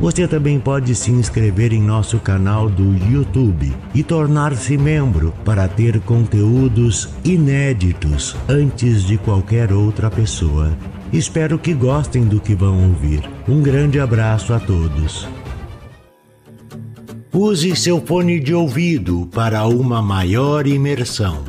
Você também pode se inscrever em nosso canal do YouTube e tornar-se membro para ter conteúdos inéditos antes de qualquer outra pessoa. Espero que gostem do que vão ouvir. Um grande abraço a todos. Use seu fone de ouvido para uma maior imersão.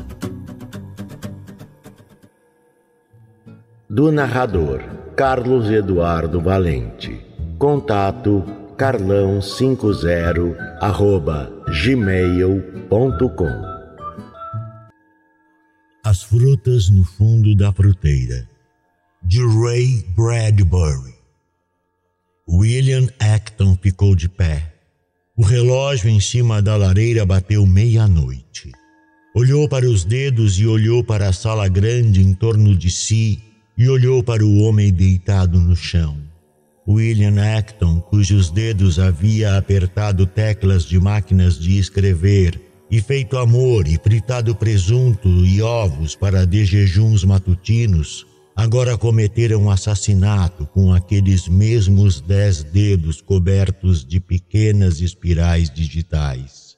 Do narrador Carlos Eduardo Valente. Contato carlão50 arroba gmail.com As frutas no fundo da fruteira de Ray Bradbury William Acton ficou de pé. O relógio em cima da lareira bateu meia-noite. Olhou para os dedos e olhou para a sala grande em torno de si e olhou para o homem deitado no chão. William Acton, cujos dedos havia apertado teclas de máquinas de escrever e feito amor e fritado presunto e ovos para de jejuns matutinos, agora cometeram um assassinato com aqueles mesmos dez dedos cobertos de pequenas espirais digitais.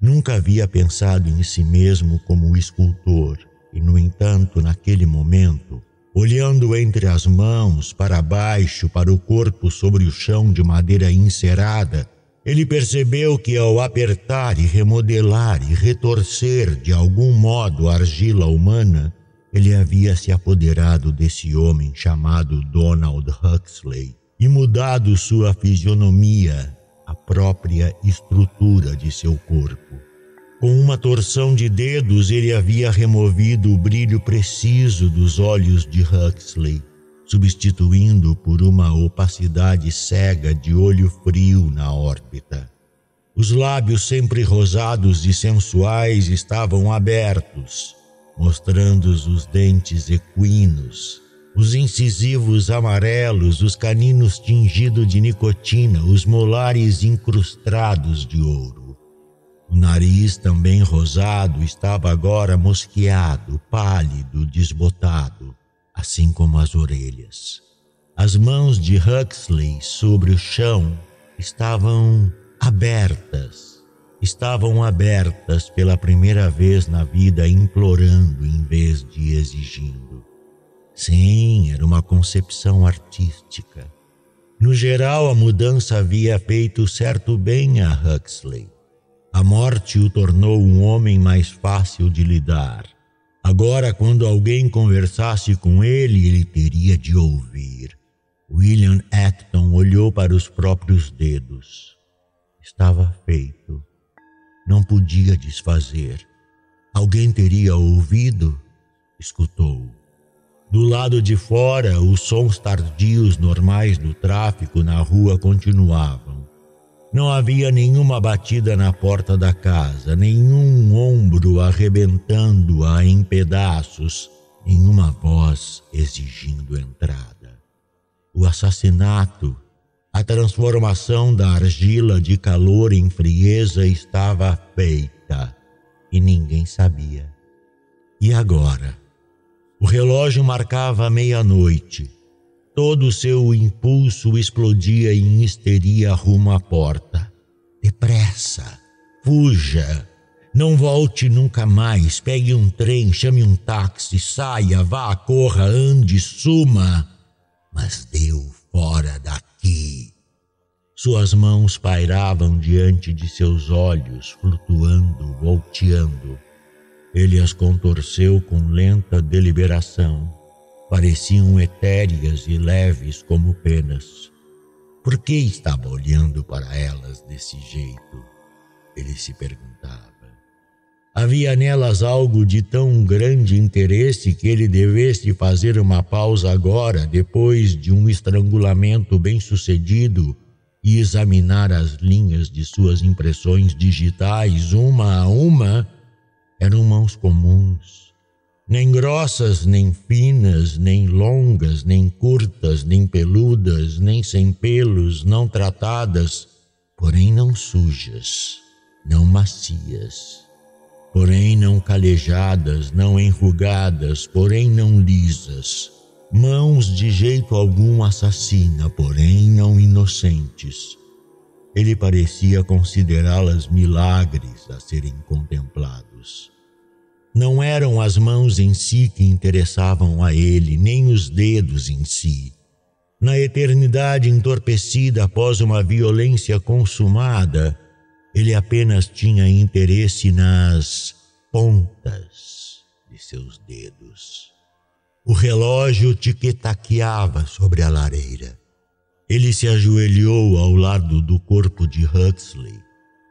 Nunca havia pensado em si mesmo como escultor, e, no entanto, naquele momento, Olhando entre as mãos, para baixo, para o corpo sobre o chão de madeira encerada, ele percebeu que ao apertar e remodelar e retorcer de algum modo a argila humana, ele havia se apoderado desse homem chamado Donald Huxley e mudado sua fisionomia, a própria estrutura de seu corpo. Com uma torção de dedos, ele havia removido o brilho preciso dos olhos de Huxley, substituindo por uma opacidade cega de olho frio na órbita. Os lábios sempre rosados e sensuais estavam abertos, mostrando os dentes equinos, os incisivos amarelos, os caninos tingidos de nicotina, os molares incrustados de ouro. O nariz, também rosado, estava agora mosqueado, pálido, desbotado, assim como as orelhas. As mãos de Huxley sobre o chão estavam abertas. Estavam abertas pela primeira vez na vida, implorando em vez de exigindo. Sim, era uma concepção artística. No geral, a mudança havia feito certo bem a Huxley. A morte o tornou um homem mais fácil de lidar. Agora, quando alguém conversasse com ele, ele teria de ouvir. William Acton olhou para os próprios dedos. Estava feito. Não podia desfazer. Alguém teria ouvido? Escutou. Do lado de fora, os sons tardios normais do tráfico na rua continuavam. Não havia nenhuma batida na porta da casa, nenhum ombro arrebentando-a em pedaços, nenhuma voz exigindo entrada. O assassinato, a transformação da argila de calor em frieza estava feita e ninguém sabia. E agora? O relógio marcava meia-noite Todo o seu impulso explodia em histeria rumo à porta. Depressa! Fuja! Não volte nunca mais. Pegue um trem, chame um táxi, saia, vá, corra, ande, suma. Mas deu fora daqui. Suas mãos pairavam diante de seus olhos, flutuando, volteando. Ele as contorceu com lenta deliberação pareciam etéreas e leves como penas. Por que estava olhando para elas desse jeito? Ele se perguntava. Havia nelas algo de tão grande interesse que ele devesse fazer uma pausa agora, depois de um estrangulamento bem-sucedido, e examinar as linhas de suas impressões digitais uma a uma? Eram mãos comuns, nem grossas, nem finas, nem longas, nem curtas, nem peludas, nem sem pelos, não tratadas, porém não sujas, não macias, porém não calejadas, não enrugadas, porém não lisas, mãos de jeito algum assassina, porém não inocentes. Ele parecia considerá-las milagres a serem contemplados. Não eram as mãos em si que interessavam a ele, nem os dedos em si. Na eternidade entorpecida após uma violência consumada, ele apenas tinha interesse nas pontas de seus dedos. O relógio tiquetaqueava sobre a lareira. Ele se ajoelhou ao lado do corpo de Huxley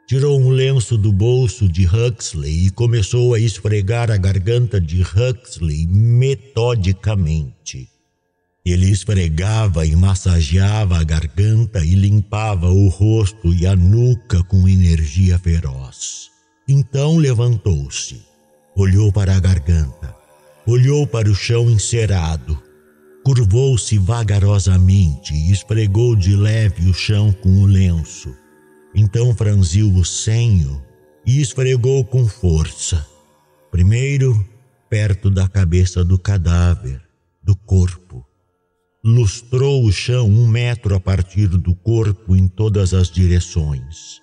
Tirou um lenço do bolso de Huxley e começou a esfregar a garganta de Huxley metodicamente. Ele esfregava e massageava a garganta e limpava o rosto e a nuca com energia feroz. Então levantou-se, olhou para a garganta, olhou para o chão encerado, curvou-se vagarosamente e esfregou de leve o chão com o lenço então franziu o senho e esfregou com força. Primeiro, perto da cabeça do cadáver, do corpo. Lustrou o chão um metro a partir do corpo em todas as direções.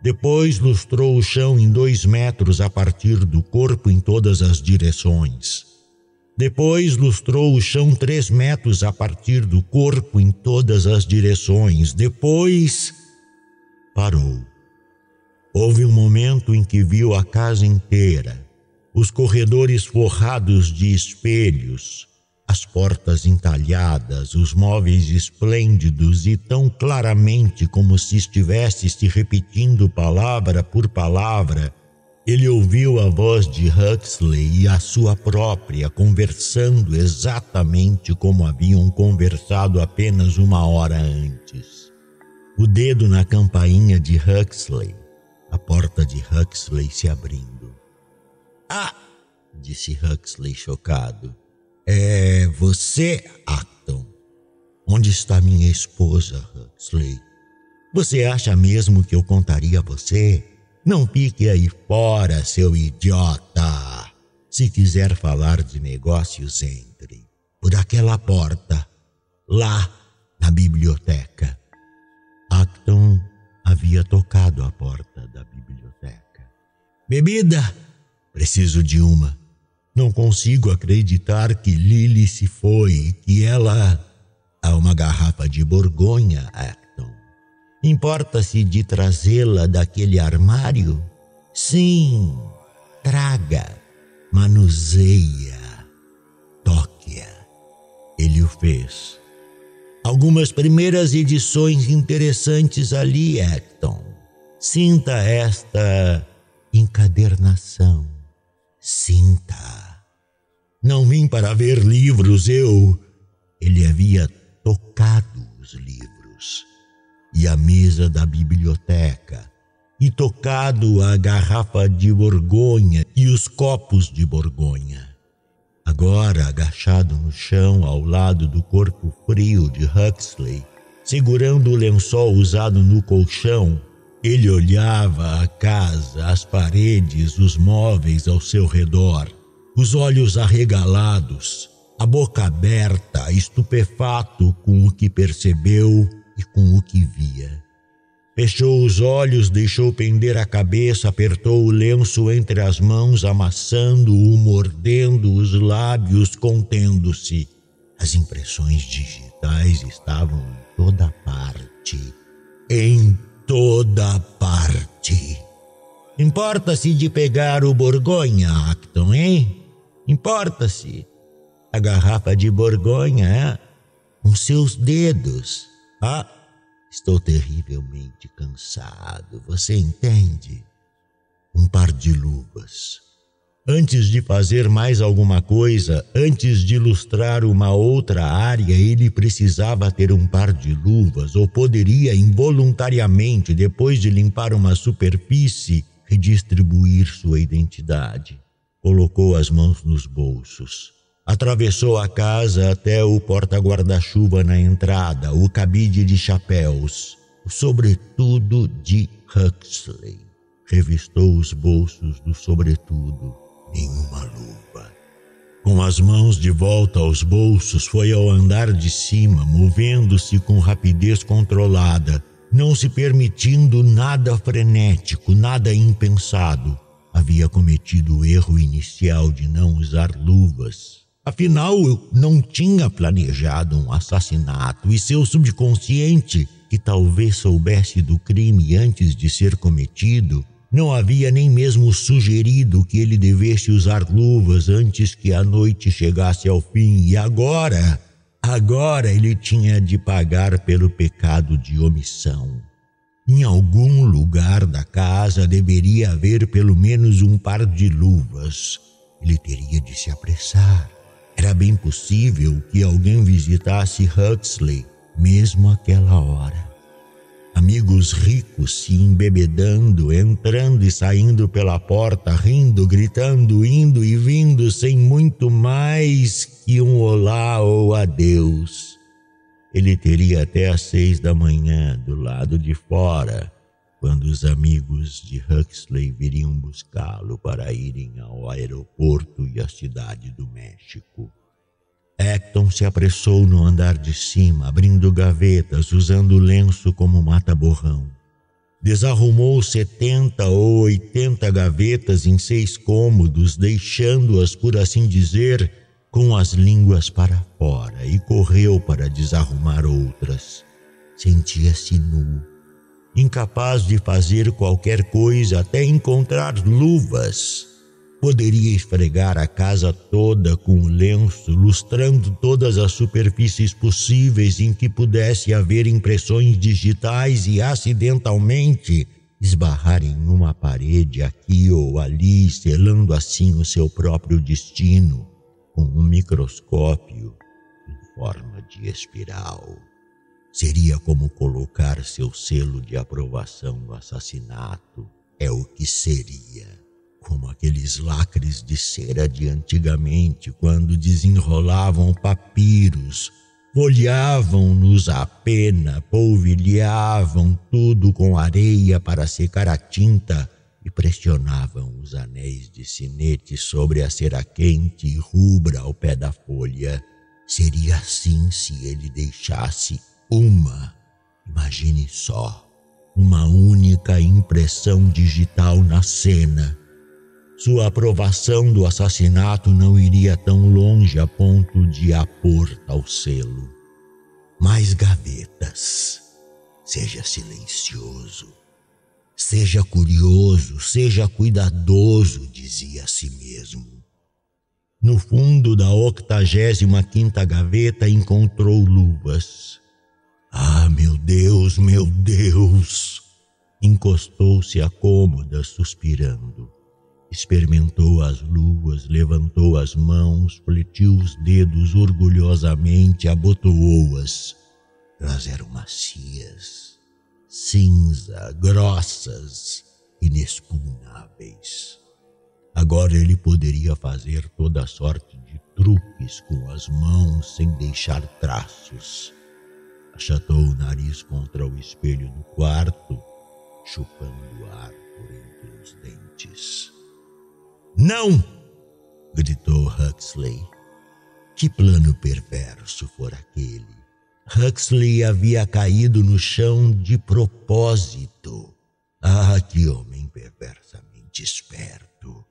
Depois lustrou o chão em dois metros a partir do corpo em todas as direções. Depois lustrou o chão três metros a partir do corpo em todas as direções. Depois parou. Houve um momento em que viu a casa inteira, os corredores forrados de espelhos, as portas entalhadas, os móveis esplêndidos e tão claramente como se estivesse se repetindo palavra por palavra, ele ouviu a voz de Huxley e a sua própria conversando exatamente como haviam conversado apenas uma hora antes o dedo na campainha de Huxley, a porta de Huxley se abrindo. Ah! disse Huxley chocado. É você, Acton. Onde está minha esposa, Huxley? Você acha mesmo que eu contaria a você? Não fique aí fora, seu idiota. Se quiser falar de negócios, entre por aquela porta, lá na biblioteca. Acton havia tocado a porta da biblioteca. Bebida! Preciso de uma. Não consigo acreditar que Lily se foi, que ela. Há uma garrafa de Borgonha, Acton. Importa-se de trazê-la daquele armário? Sim, traga, manuseia, toque-a. Ele o fez algumas primeiras edições interessantes ali, Acton. Sinta esta encadernação. Sinta. Não vim para ver livros, eu. Ele havia tocado os livros e a mesa da biblioteca, e tocado a garrafa de Borgonha e os copos de Borgonha. Agora agachado no chão ao lado do corpo frio de Huxley, segurando o lençol usado no colchão, ele olhava a casa, as paredes, os móveis ao seu redor, os olhos arregalados, a boca aberta, estupefato com o que percebeu e com o que via. Fechou os olhos, deixou pender a cabeça, apertou o lenço entre as mãos, amassando-o, mordendo os lábios, contendo-se. As impressões digitais estavam em toda parte. Em toda parte. Importa-se de pegar o Borgonha, Acton, hein? Importa-se. A garrafa de Borgonha, é? Com seus dedos. Ah, Estou terrivelmente cansado, você entende? Um par de luvas. Antes de fazer mais alguma coisa, antes de ilustrar uma outra área, ele precisava ter um par de luvas, ou poderia involuntariamente, depois de limpar uma superfície, redistribuir sua identidade. Colocou as mãos nos bolsos. Atravessou a casa até o porta-guarda-chuva na entrada, o cabide de chapéus, sobretudo de Huxley. Revistou os bolsos do sobretudo. Nenhuma luva. Com as mãos de volta aos bolsos, foi ao andar de cima, movendo-se com rapidez controlada, não se permitindo nada frenético, nada impensado. Havia cometido o erro inicial de não usar luvas. Afinal, não tinha planejado um assassinato e seu subconsciente, que talvez soubesse do crime antes de ser cometido, não havia nem mesmo sugerido que ele devesse usar luvas antes que a noite chegasse ao fim, e agora, agora ele tinha de pagar pelo pecado de omissão. Em algum lugar da casa deveria haver pelo menos um par de luvas. Ele teria de se apressar. Era bem possível que alguém visitasse Huxley, mesmo aquela hora amigos ricos se embebedando, entrando e saindo pela porta, rindo, gritando, indo e vindo, sem muito mais que um olá ou adeus. Ele teria até às seis da manhã do lado de fora, quando os amigos de Huxley viriam buscá-lo para irem ao aeroporto e à cidade do México. Acton se apressou no andar de cima, abrindo gavetas, usando o lenço como mata-borrão. Desarrumou setenta ou oitenta gavetas em seis cômodos, deixando-as, por assim dizer, com as línguas para fora, e correu para desarrumar outras. Sentia-se nu, incapaz de fazer qualquer coisa até encontrar luvas Poderia esfregar a casa toda com o lenço, lustrando todas as superfícies possíveis em que pudesse haver impressões digitais e acidentalmente esbarrar em uma parede aqui ou ali, selando assim o seu próprio destino com um microscópio em forma de espiral. Seria como colocar seu selo de aprovação no assassinato. É o que seria como aqueles lacres de cera de antigamente, quando desenrolavam papiros, folheavam-nos a pena, polvilhavam tudo com areia para secar a tinta e pressionavam os anéis de sinete sobre a cera quente e rubra ao pé da folha. Seria assim se ele deixasse uma, imagine só, uma única impressão digital na cena sua aprovação do assassinato não iria tão longe a ponto de a pôr ao selo. Mais gavetas. Seja silencioso. Seja curioso, seja cuidadoso, dizia a si mesmo. No fundo da octagésima quinta gaveta encontrou luvas. Ah, meu Deus, meu Deus! Encostou-se à cômoda, suspirando. Experimentou as luas, levantou as mãos, fletiu os dedos orgulhosamente, abotoou-as. Elas eram macias, cinza, grossas, inexpugnáveis. Agora ele poderia fazer toda sorte de truques com as mãos sem deixar traços. Achatou o nariz contra o espelho do quarto, chupando ar por entre os dentes. Não! gritou Huxley. Que plano perverso fora aquele? Huxley havia caído no chão de propósito. Ah, que homem perversamente esperto!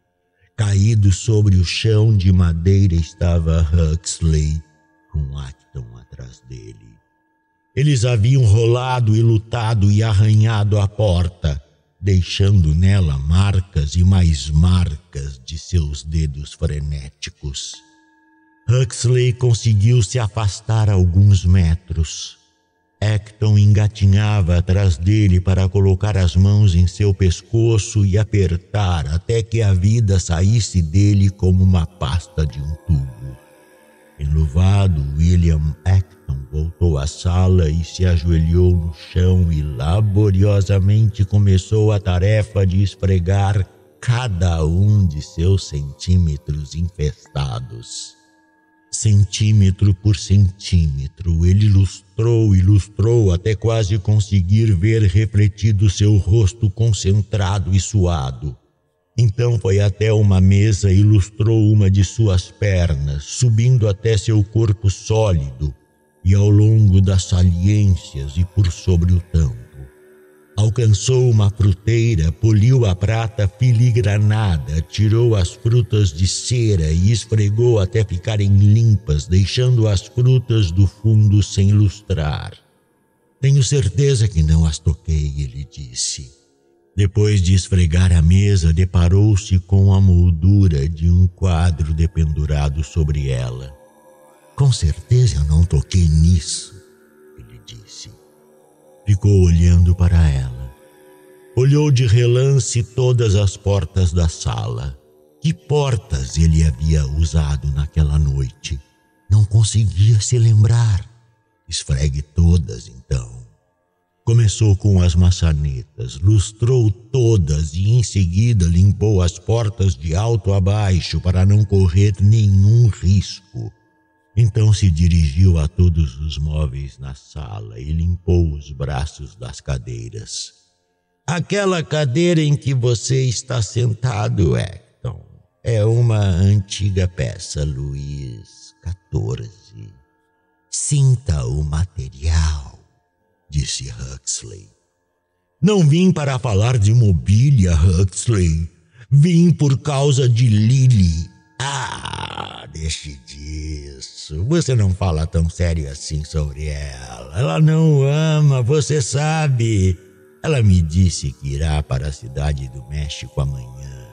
Caído sobre o chão de madeira estava Huxley, com Acton atrás dele. Eles haviam rolado e lutado e arranhado a porta deixando nela marcas e mais marcas de seus dedos frenéticos. Huxley conseguiu se afastar alguns metros. Acton engatinhava atrás dele para colocar as mãos em seu pescoço e apertar até que a vida saísse dele como uma pasta de um tubo. Enluvado, William Acton voltou à sala e se ajoelhou no chão e laboriosamente começou a tarefa de esfregar cada um de seus centímetros infestados. Centímetro por centímetro, ele lustrou e lustrou até quase conseguir ver refletido seu rosto concentrado e suado. Então foi até uma mesa e lustrou uma de suas pernas, subindo até seu corpo sólido e ao longo das saliências e por sobre o tampo. Alcançou uma fruteira, poliu a prata filigranada, tirou as frutas de cera e esfregou até ficarem limpas, deixando as frutas do fundo sem lustrar. Tenho certeza que não as toquei, ele disse. Depois de esfregar a mesa, deparou-se com a moldura de um quadro dependurado sobre ela. Com certeza eu não toquei nisso, ele disse. Ficou olhando para ela. Olhou de relance todas as portas da sala. Que portas ele havia usado naquela noite? Não conseguia se lembrar. Esfregue todas, então. Começou com as maçanetas, lustrou todas e em seguida limpou as portas de alto a baixo para não correr nenhum risco. Então se dirigiu a todos os móveis na sala e limpou os braços das cadeiras. Aquela cadeira em que você está sentado, Hector, é uma antiga peça, Luiz XIV. Sinta o material disse Huxley. Não vim para falar de mobília, Huxley. Vim por causa de Lily. Ah, deixe disso. Você não fala tão sério assim sobre ela. Ela não ama, você sabe. Ela me disse que irá para a cidade do México amanhã.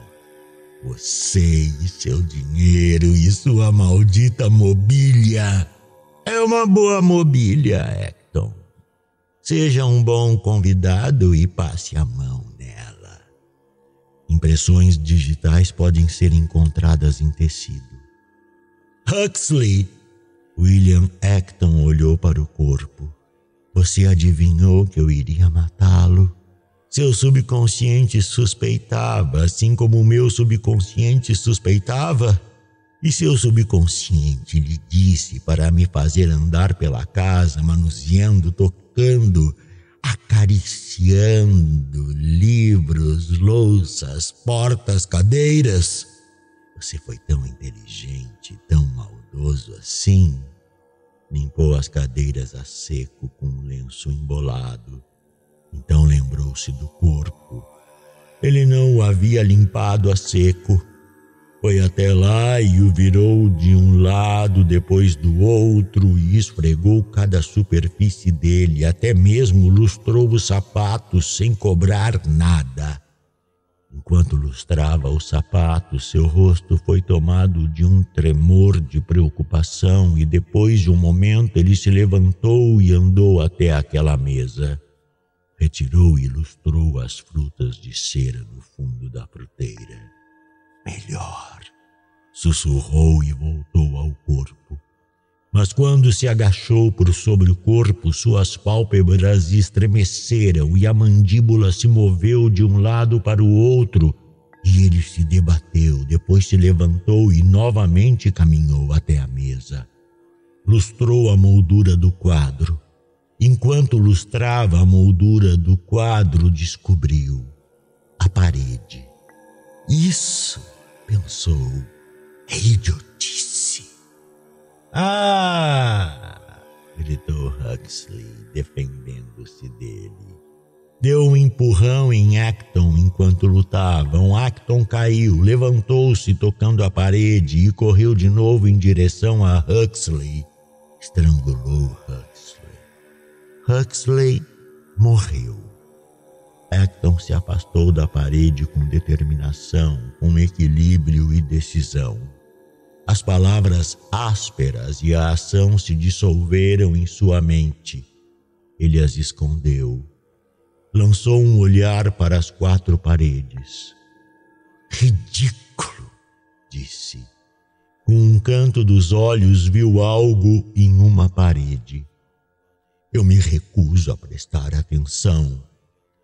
Você e seu dinheiro e sua maldita mobília. É uma boa mobília, Hector. Seja um bom convidado e passe a mão nela. Impressões digitais podem ser encontradas em tecido. Huxley! William Acton olhou para o corpo. Você adivinhou que eu iria matá-lo? Seu subconsciente suspeitava, assim como o meu subconsciente suspeitava? E seu subconsciente lhe disse para me fazer andar pela casa, manuseando, tocando, acariciando livros, louças, portas, cadeiras. Você foi tão inteligente, tão maldoso assim. Limpou as cadeiras a seco com um lenço embolado. Então lembrou-se do corpo. Ele não o havia limpado a seco foi até lá e o virou de um lado depois do outro e esfregou cada superfície dele, até mesmo lustrou os sapatos sem cobrar nada. Enquanto lustrava os sapatos, seu rosto foi tomado de um tremor de preocupação e depois de um momento ele se levantou e andou até aquela mesa. Retirou e lustrou as frutas de cera no fundo da fruteira. Melhor, sussurrou e voltou ao corpo. Mas quando se agachou por sobre o corpo, suas pálpebras estremeceram e a mandíbula se moveu de um lado para o outro. E ele se debateu, depois se levantou e novamente caminhou até a mesa. Lustrou a moldura do quadro. Enquanto lustrava a moldura do quadro, descobriu a parede. Isso! Pensou. É idiotice. Ah! gritou Huxley, defendendo-se dele. Deu um empurrão em Acton enquanto lutavam. Acton caiu, levantou-se tocando a parede e correu de novo em direção a Huxley. Estrangulou Huxley. Huxley morreu. Acton se afastou da parede com determinação, com equilíbrio e decisão. As palavras ásperas e a ação se dissolveram em sua mente. Ele as escondeu. Lançou um olhar para as quatro paredes. Ridículo, disse. Com um canto dos olhos, viu algo em uma parede. Eu me recuso a prestar atenção,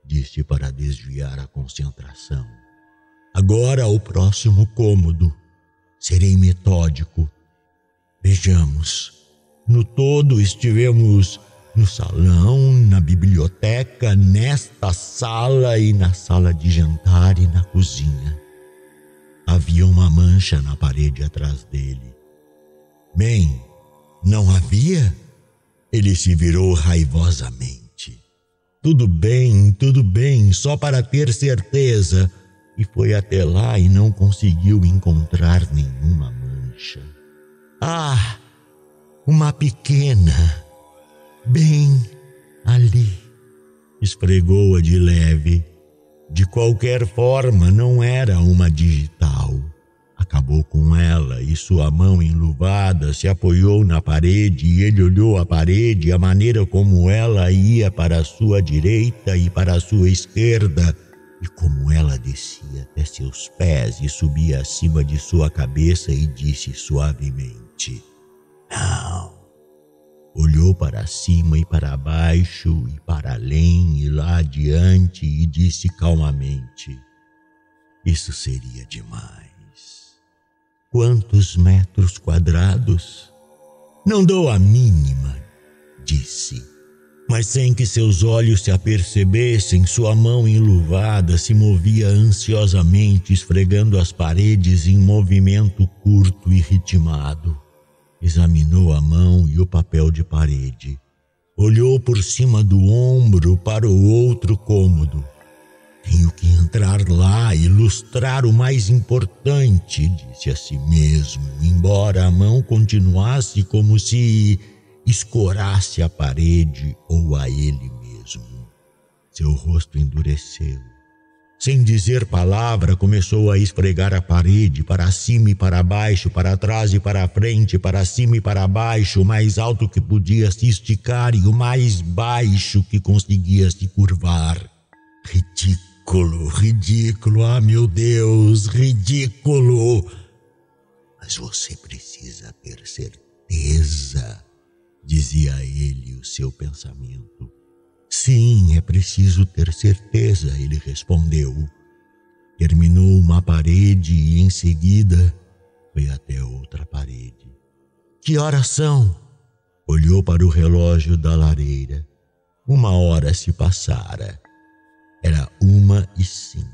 disse para desviar a concentração. Agora o próximo cômodo. Serei metódico. Vejamos. No todo estivemos no salão, na biblioteca, nesta sala e na sala de jantar e na cozinha. Havia uma mancha na parede atrás dele. Bem, não havia? Ele se virou raivosamente. Tudo bem, tudo bem, só para ter certeza. E foi até lá e não conseguiu encontrar nenhuma mancha. Ah, uma pequena, bem ali. Esfregou-a de leve. De qualquer forma, não era uma digital. Acabou com ela e sua mão enluvada se apoiou na parede e ele olhou a parede, a maneira como ela ia para a sua direita e para a sua esquerda e como ela descia até seus pés e subia acima de sua cabeça e disse suavemente: Não. Olhou para cima e para baixo e para além e lá adiante e disse calmamente: Isso seria demais. Quantos metros quadrados? Não dou a mínima, disse. Mas sem que seus olhos se apercebessem, sua mão enluvada se movia ansiosamente, esfregando as paredes em movimento curto e ritmado. Examinou a mão e o papel de parede. Olhou por cima do ombro para o outro cômodo tenho que entrar lá e ilustrar o mais importante, disse a si mesmo, embora a mão continuasse como se escorasse a parede ou a ele mesmo. Seu rosto endureceu. Sem dizer palavra, começou a esfregar a parede para cima e para baixo, para trás e para frente, para cima e para baixo, o mais alto que podia se esticar e o mais baixo que conseguia se curvar. Ridículo ridículo, ridículo, ah meu Deus, ridículo. Mas você precisa ter certeza, dizia ele o seu pensamento. Sim, é preciso ter certeza, ele respondeu. Terminou uma parede e em seguida foi até outra parede. Que horas são? Olhou para o relógio da lareira. Uma hora se passara. Era uma e cinco.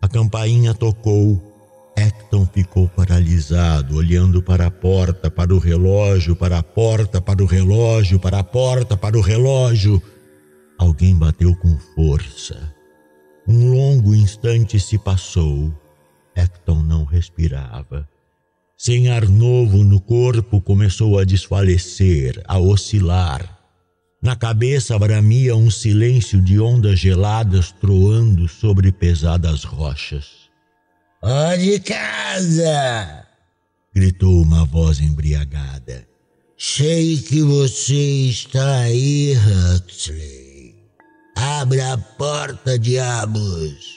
A campainha tocou. Acton ficou paralisado, olhando para a porta, para o relógio, para a porta, para o relógio, para a porta, para o relógio. Alguém bateu com força. Um longo instante se passou. Acton não respirava. Sem ar novo no corpo, começou a desfalecer, a oscilar. Na cabeça bramia um silêncio de ondas geladas troando sobre pesadas rochas. Ó de casa! gritou uma voz embriagada. Sei que você está aí, Huxley. Abra a porta, diabos.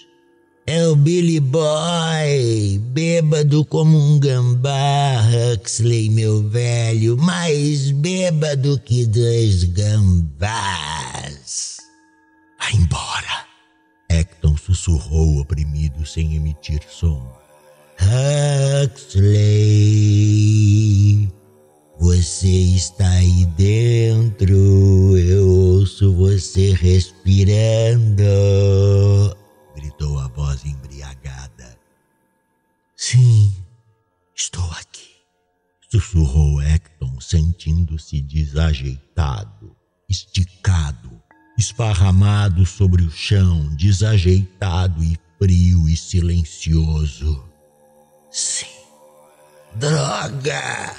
É o Billy Boy, bêbado como um gambá, Huxley, meu velho, mais bêbado que dois gambás. Vá embora, Acton sussurrou oprimido sem emitir som. Huxley, você está aí dentro, eu ouço você respirando gritou a voz embriagada. Sim, estou aqui, sussurrou Hecton, sentindo-se desajeitado, esticado, esparramado sobre o chão, desajeitado e frio e silencioso. Sim, droga!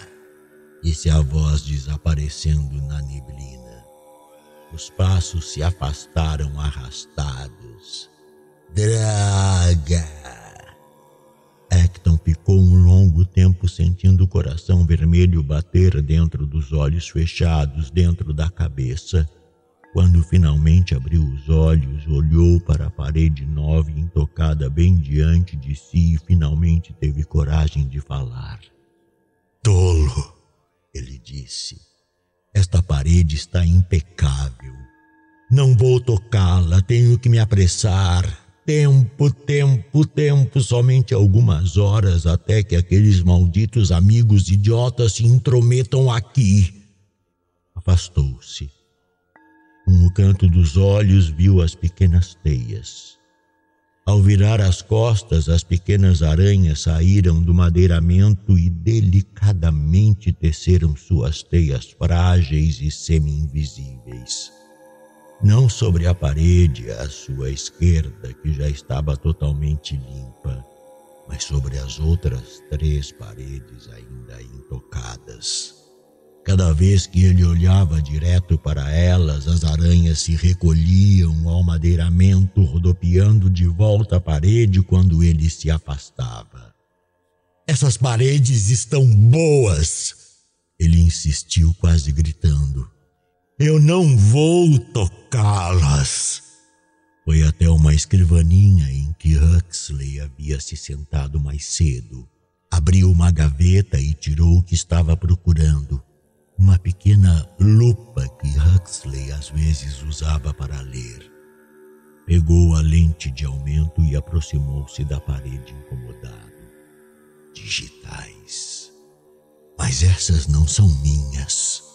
Disse a voz desaparecendo na neblina. Os passos se afastaram arrastados. Draga! Acton ficou um longo tempo sentindo o coração vermelho bater dentro dos olhos fechados, dentro da cabeça. Quando finalmente abriu os olhos, olhou para a parede nova e intocada bem diante de si e finalmente teve coragem de falar. Tolo, ele disse. Esta parede está impecável. Não vou tocá-la, tenho que me apressar. Tempo, tempo, tempo, somente algumas horas até que aqueles malditos amigos idiotas se intrometam aqui. Afastou-se. Com o canto dos olhos viu as pequenas teias. Ao virar as costas, as pequenas aranhas saíram do madeiramento e delicadamente teceram suas teias frágeis e semi-invisíveis não sobre a parede à sua esquerda, que já estava totalmente limpa, mas sobre as outras três paredes ainda intocadas. Cada vez que ele olhava direto para elas, as aranhas se recolhiam ao madeiramento, rodopiando de volta à parede quando ele se afastava. Essas paredes estão boas! Ele insistiu, quase gritando. Eu não vou tocá-las. Foi até uma escrivaninha em que Huxley havia se sentado mais cedo. Abriu uma gaveta e tirou o que estava procurando. Uma pequena lupa que Huxley às vezes usava para ler. Pegou a lente de aumento e aproximou-se da parede incomodado. Digitais. Mas essas não são minhas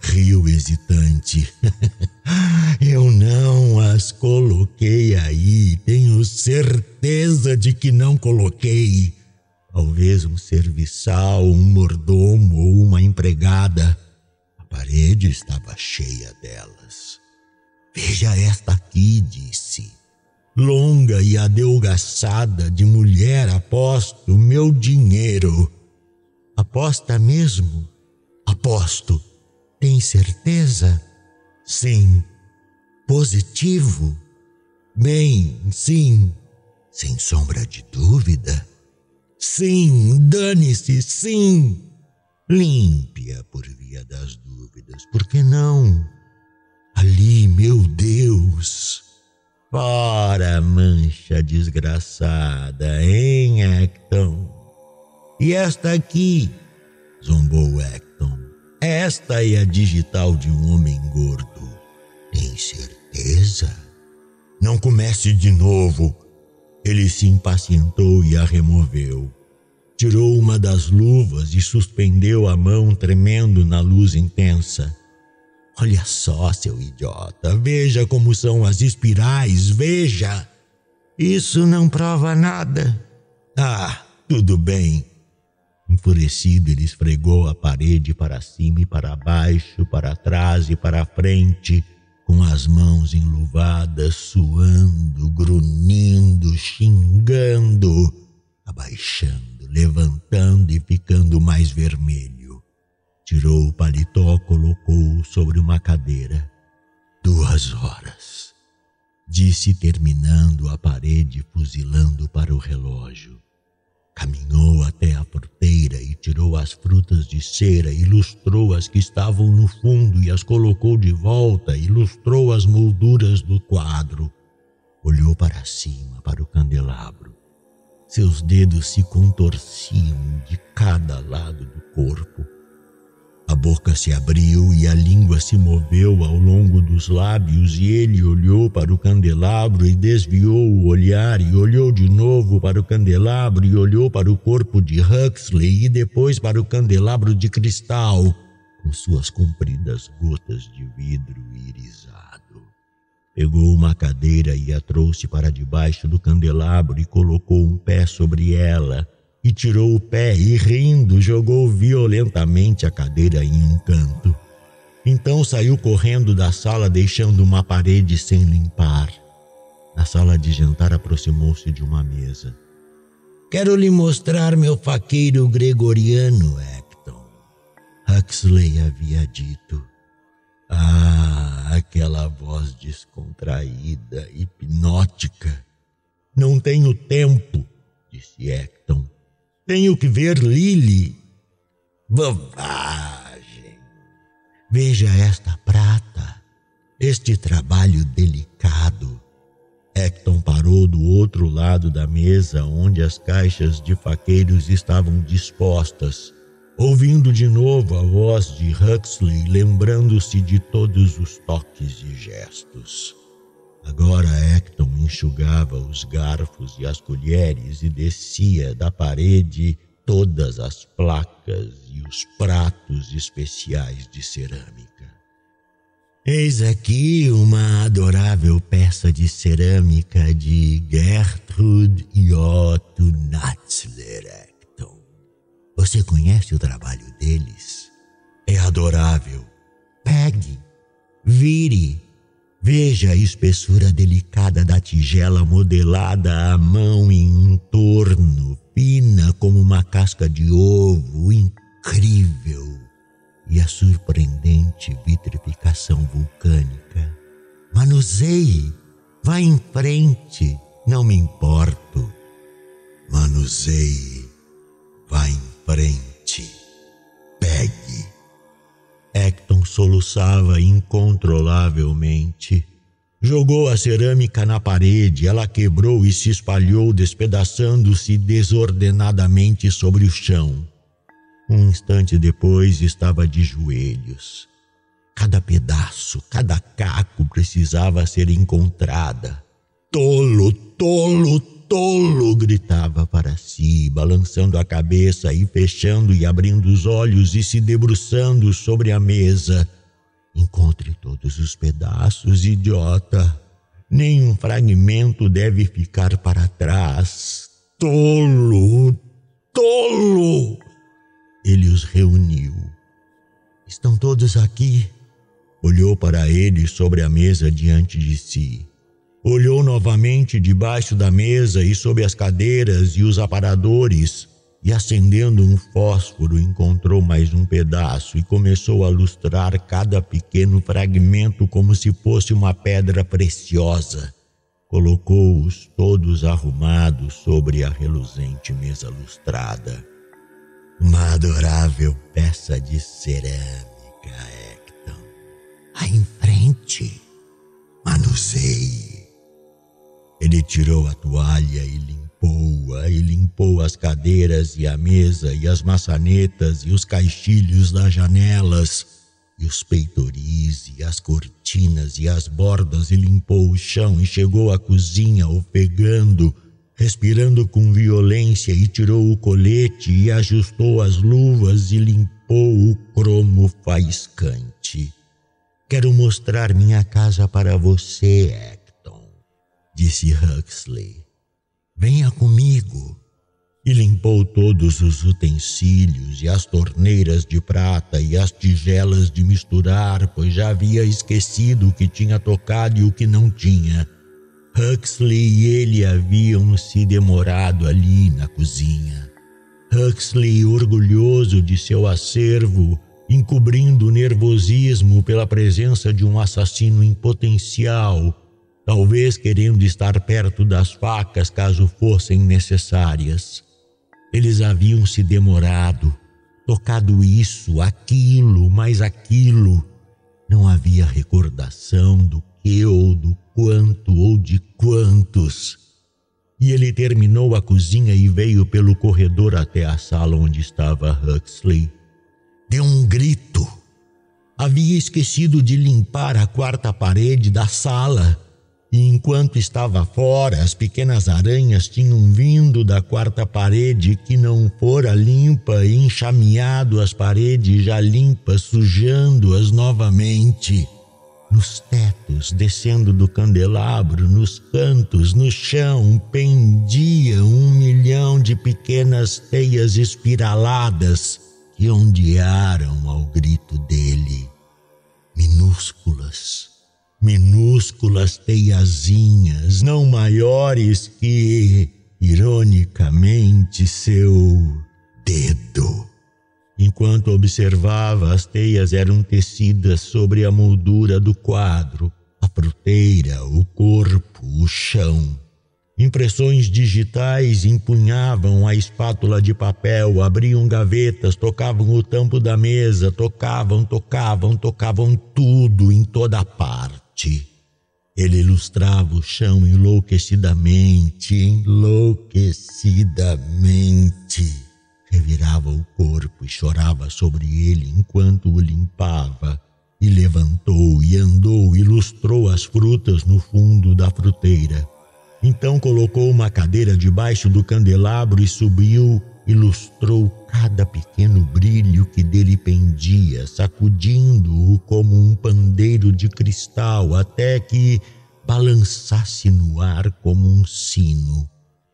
riu hesitante. Eu não as coloquei aí, tenho certeza de que não coloquei. Talvez um serviçal, um mordomo ou uma empregada. A parede estava cheia delas. Veja esta aqui, disse. Longa e adelgaçada de mulher, aposto meu dinheiro. Aposta mesmo? Aposto. Tem certeza? Sim. Positivo? Bem, sim. Sem sombra de dúvida? Sim, dane-se, sim. Límpia por via das dúvidas, por que não? Ali, meu Deus. Fora, mancha desgraçada, hein, Acton? E esta aqui? Zombou Acton. Esta é a digital de um homem gordo. Tem certeza? Não comece de novo. Ele se impacientou e a removeu. Tirou uma das luvas e suspendeu a mão tremendo na luz intensa. Olha só, seu idiota, veja como são as espirais, veja! Isso não prova nada. Ah, tudo bem. Enfurecido, ele esfregou a parede para cima e para baixo, para trás e para frente, com as mãos enluvadas, suando, grunhindo, xingando, abaixando, levantando e ficando mais vermelho. Tirou o paletó, colocou-o sobre uma cadeira. Duas horas, disse, terminando a parede, fuzilando para o relógio. Caminhou até a porteira e tirou as frutas de cera, ilustrou as que estavam no fundo e as colocou de volta, ilustrou as molduras do quadro. Olhou para cima, para o candelabro. Seus dedos se contorciam de cada lado do corpo a boca se abriu e a língua se moveu ao longo dos lábios, e ele olhou para o candelabro e desviou o olhar, e olhou de novo para o candelabro, e olhou para o corpo de Huxley, e depois para o candelabro de cristal, com suas compridas gotas de vidro irisado. Pegou uma cadeira e a trouxe para debaixo do candelabro e colocou um pé sobre ela e tirou o pé e, rindo, jogou violentamente a cadeira em um canto. Então saiu correndo da sala, deixando uma parede sem limpar. Na sala de jantar aproximou-se de uma mesa. Quero lhe mostrar meu faqueiro gregoriano, Acton. Huxley havia dito. Ah, aquela voz descontraída, hipnótica. Não tenho tempo, disse Acton. Tenho que ver Lily. Bobagem. Veja esta prata, este trabalho delicado. Hecton parou do outro lado da mesa onde as caixas de faqueiros estavam dispostas ouvindo de novo a voz de Huxley, lembrando-se de todos os toques e gestos. Agora Acton enxugava os garfos e as colheres e descia da parede todas as placas e os pratos especiais de cerâmica. Eis aqui uma adorável peça de cerâmica de Gertrude e Otto Natzler Acton. Você conhece o trabalho deles? É adorável. Pegue, vire, veja a espessura delicada da tigela modelada à mão em um torno, fina como uma casca de ovo, incrível e a surpreendente vitrificação vulcânica. Manuseie, vá em frente, não me importo. Manuseie, vá em frente, Soluçava incontrolavelmente. Jogou a cerâmica na parede, ela quebrou e se espalhou, despedaçando-se desordenadamente sobre o chão. Um instante depois estava de joelhos. Cada pedaço, cada caco precisava ser encontrada. Tolo, tolo, tolo! gritava para si, balançando a cabeça e fechando e abrindo os olhos e se debruçando sobre a mesa. Encontre todos os pedaços, idiota. Nenhum fragmento deve ficar para trás. Tolo, tolo! ele os reuniu. Estão todos aqui? Olhou para eles sobre a mesa diante de si. Olhou novamente debaixo da mesa e sob as cadeiras e os aparadores, e acendendo um fósforo, encontrou mais um pedaço e começou a lustrar cada pequeno fragmento como se fosse uma pedra preciosa. Colocou-os todos arrumados sobre a reluzente mesa lustrada. Uma adorável peça de cerâmica, Hector. Aí em frente, manuseie. Ele tirou a toalha e limpou-a, e limpou as cadeiras e a mesa, e as maçanetas, e os caixilhos das janelas, e os peitoris, e as cortinas, e as bordas, e limpou o chão, e chegou à cozinha ofegando, respirando com violência, e tirou o colete e ajustou as luvas e limpou o cromo faiscante. Quero mostrar minha casa para você, disse Huxley. Venha comigo. E limpou todos os utensílios e as torneiras de prata e as tigelas de misturar, pois já havia esquecido o que tinha tocado e o que não tinha Huxley e ele haviam se demorado ali na cozinha. Huxley, orgulhoso de seu acervo, encobrindo o nervosismo pela presença de um assassino em potencial, talvez querendo estar perto das facas caso fossem necessárias. Eles haviam se demorado, tocado isso, aquilo, mais aquilo. Não havia recordação do que ou do quanto ou de quantos. E ele terminou a cozinha e veio pelo corredor até a sala onde estava Huxley. Deu um grito. Havia esquecido de limpar a quarta parede da sala. E enquanto estava fora, as pequenas aranhas tinham vindo da quarta parede que não fora limpa e enxameado as paredes já limpas, sujando-as novamente nos tetos, descendo do candelabro, nos cantos, no chão, pendia um milhão de pequenas teias espiraladas que ondearam ao grito dele. Minúsculas, minúsculas teiazinhas, não maiores que, ironicamente, seu dedo. Enquanto observava, as teias eram tecidas sobre a moldura do quadro, a fruteira, o corpo, o chão. Impressões digitais empunhavam a espátula de papel, abriam gavetas, tocavam o tampo da mesa, tocavam, tocavam, tocavam tudo em toda parte. Ele ilustrava o chão enlouquecidamente, enlouquecidamente. Revirava o corpo e chorava sobre ele enquanto o limpava, e levantou e andou e lustrou as frutas no fundo da fruteira. Então colocou uma cadeira debaixo do candelabro e subiu e lustrou cada pequeno brilho que dele pendia, sacudindo-o como um pandeiro de cristal, até que balançasse no ar como um sino.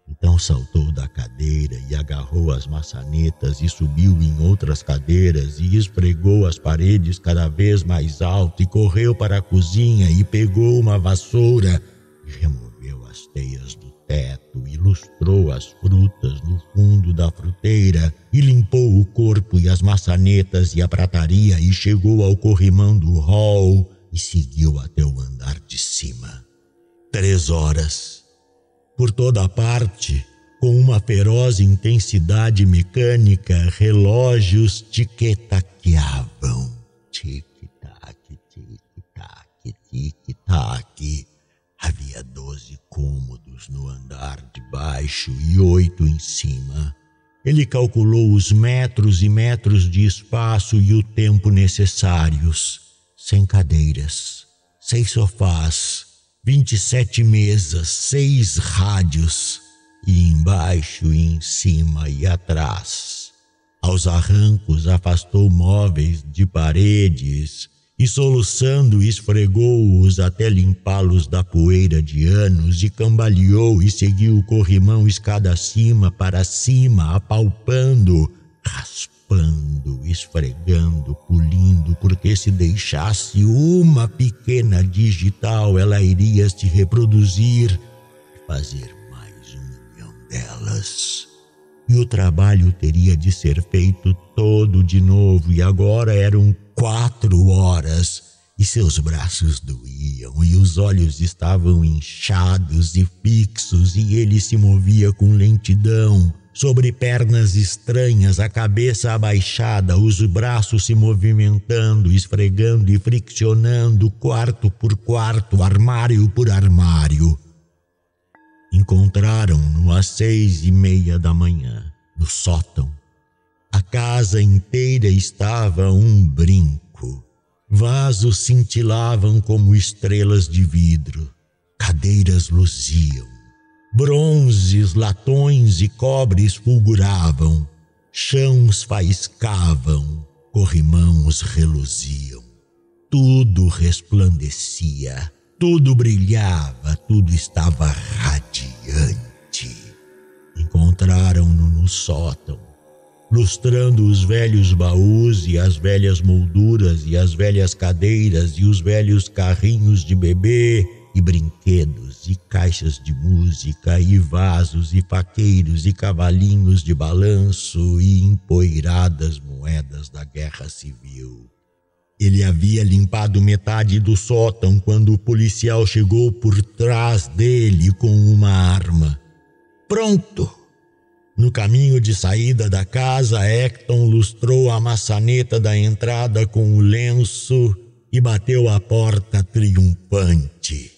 Então saltou da cadeira e agarrou as maçanetas e subiu em outras cadeiras e esfregou as paredes cada vez mais alto e correu para a cozinha e pegou uma vassoura e removeu as teias do teto, ilustrou as frutas no fundo da fruteira e limpou o corpo e as maçanetas e a prataria e chegou ao corrimão do hall e seguiu até o andar de cima. Três horas por toda parte, com uma feroz intensidade mecânica, relógios tiquetaqueavam. Tic-tac, tic-tac, tic-tac. Havia doze cômodos no andar de baixo e oito em cima. Ele calculou os metros e metros de espaço e o tempo necessários. Sem cadeiras, sem sofás, 27 mesas, seis rádios, e embaixo, e em cima e atrás. Aos arrancos afastou móveis de paredes e, soluçando, esfregou-os até limpá-los da poeira de anos e cambaleou e seguiu o corrimão escada acima para cima, apalpando, raspando raspando, esfregando, pulindo, porque se deixasse uma pequena digital, ela iria se reproduzir e fazer mais um milhão delas. E o trabalho teria de ser feito todo de novo, e agora eram quatro horas. E seus braços doíam, e os olhos estavam inchados e fixos, e ele se movia com lentidão sobre pernas estranhas, a cabeça abaixada, os braços se movimentando, esfregando e friccionando, quarto por quarto, armário por armário. Encontraram-no às seis e meia da manhã, no sótão. A casa inteira estava um brinco. Vasos cintilavam como estrelas de vidro. Cadeiras luziam Bronzes, latões e cobres fulguravam, chãos faiscavam, corrimãos reluziam. Tudo resplandecia, tudo brilhava, tudo estava radiante. Encontraram-no no sótão, lustrando os velhos baús e as velhas molduras e as velhas cadeiras e os velhos carrinhos de bebê e brinquedos, e caixas de música, e vasos, e faqueiros, e cavalinhos de balanço, e empoeiradas moedas da guerra civil. Ele havia limpado metade do sótão quando o policial chegou por trás dele com uma arma. Pronto! No caminho de saída da casa, Hecton lustrou a maçaneta da entrada com o lenço e bateu a porta triunfante.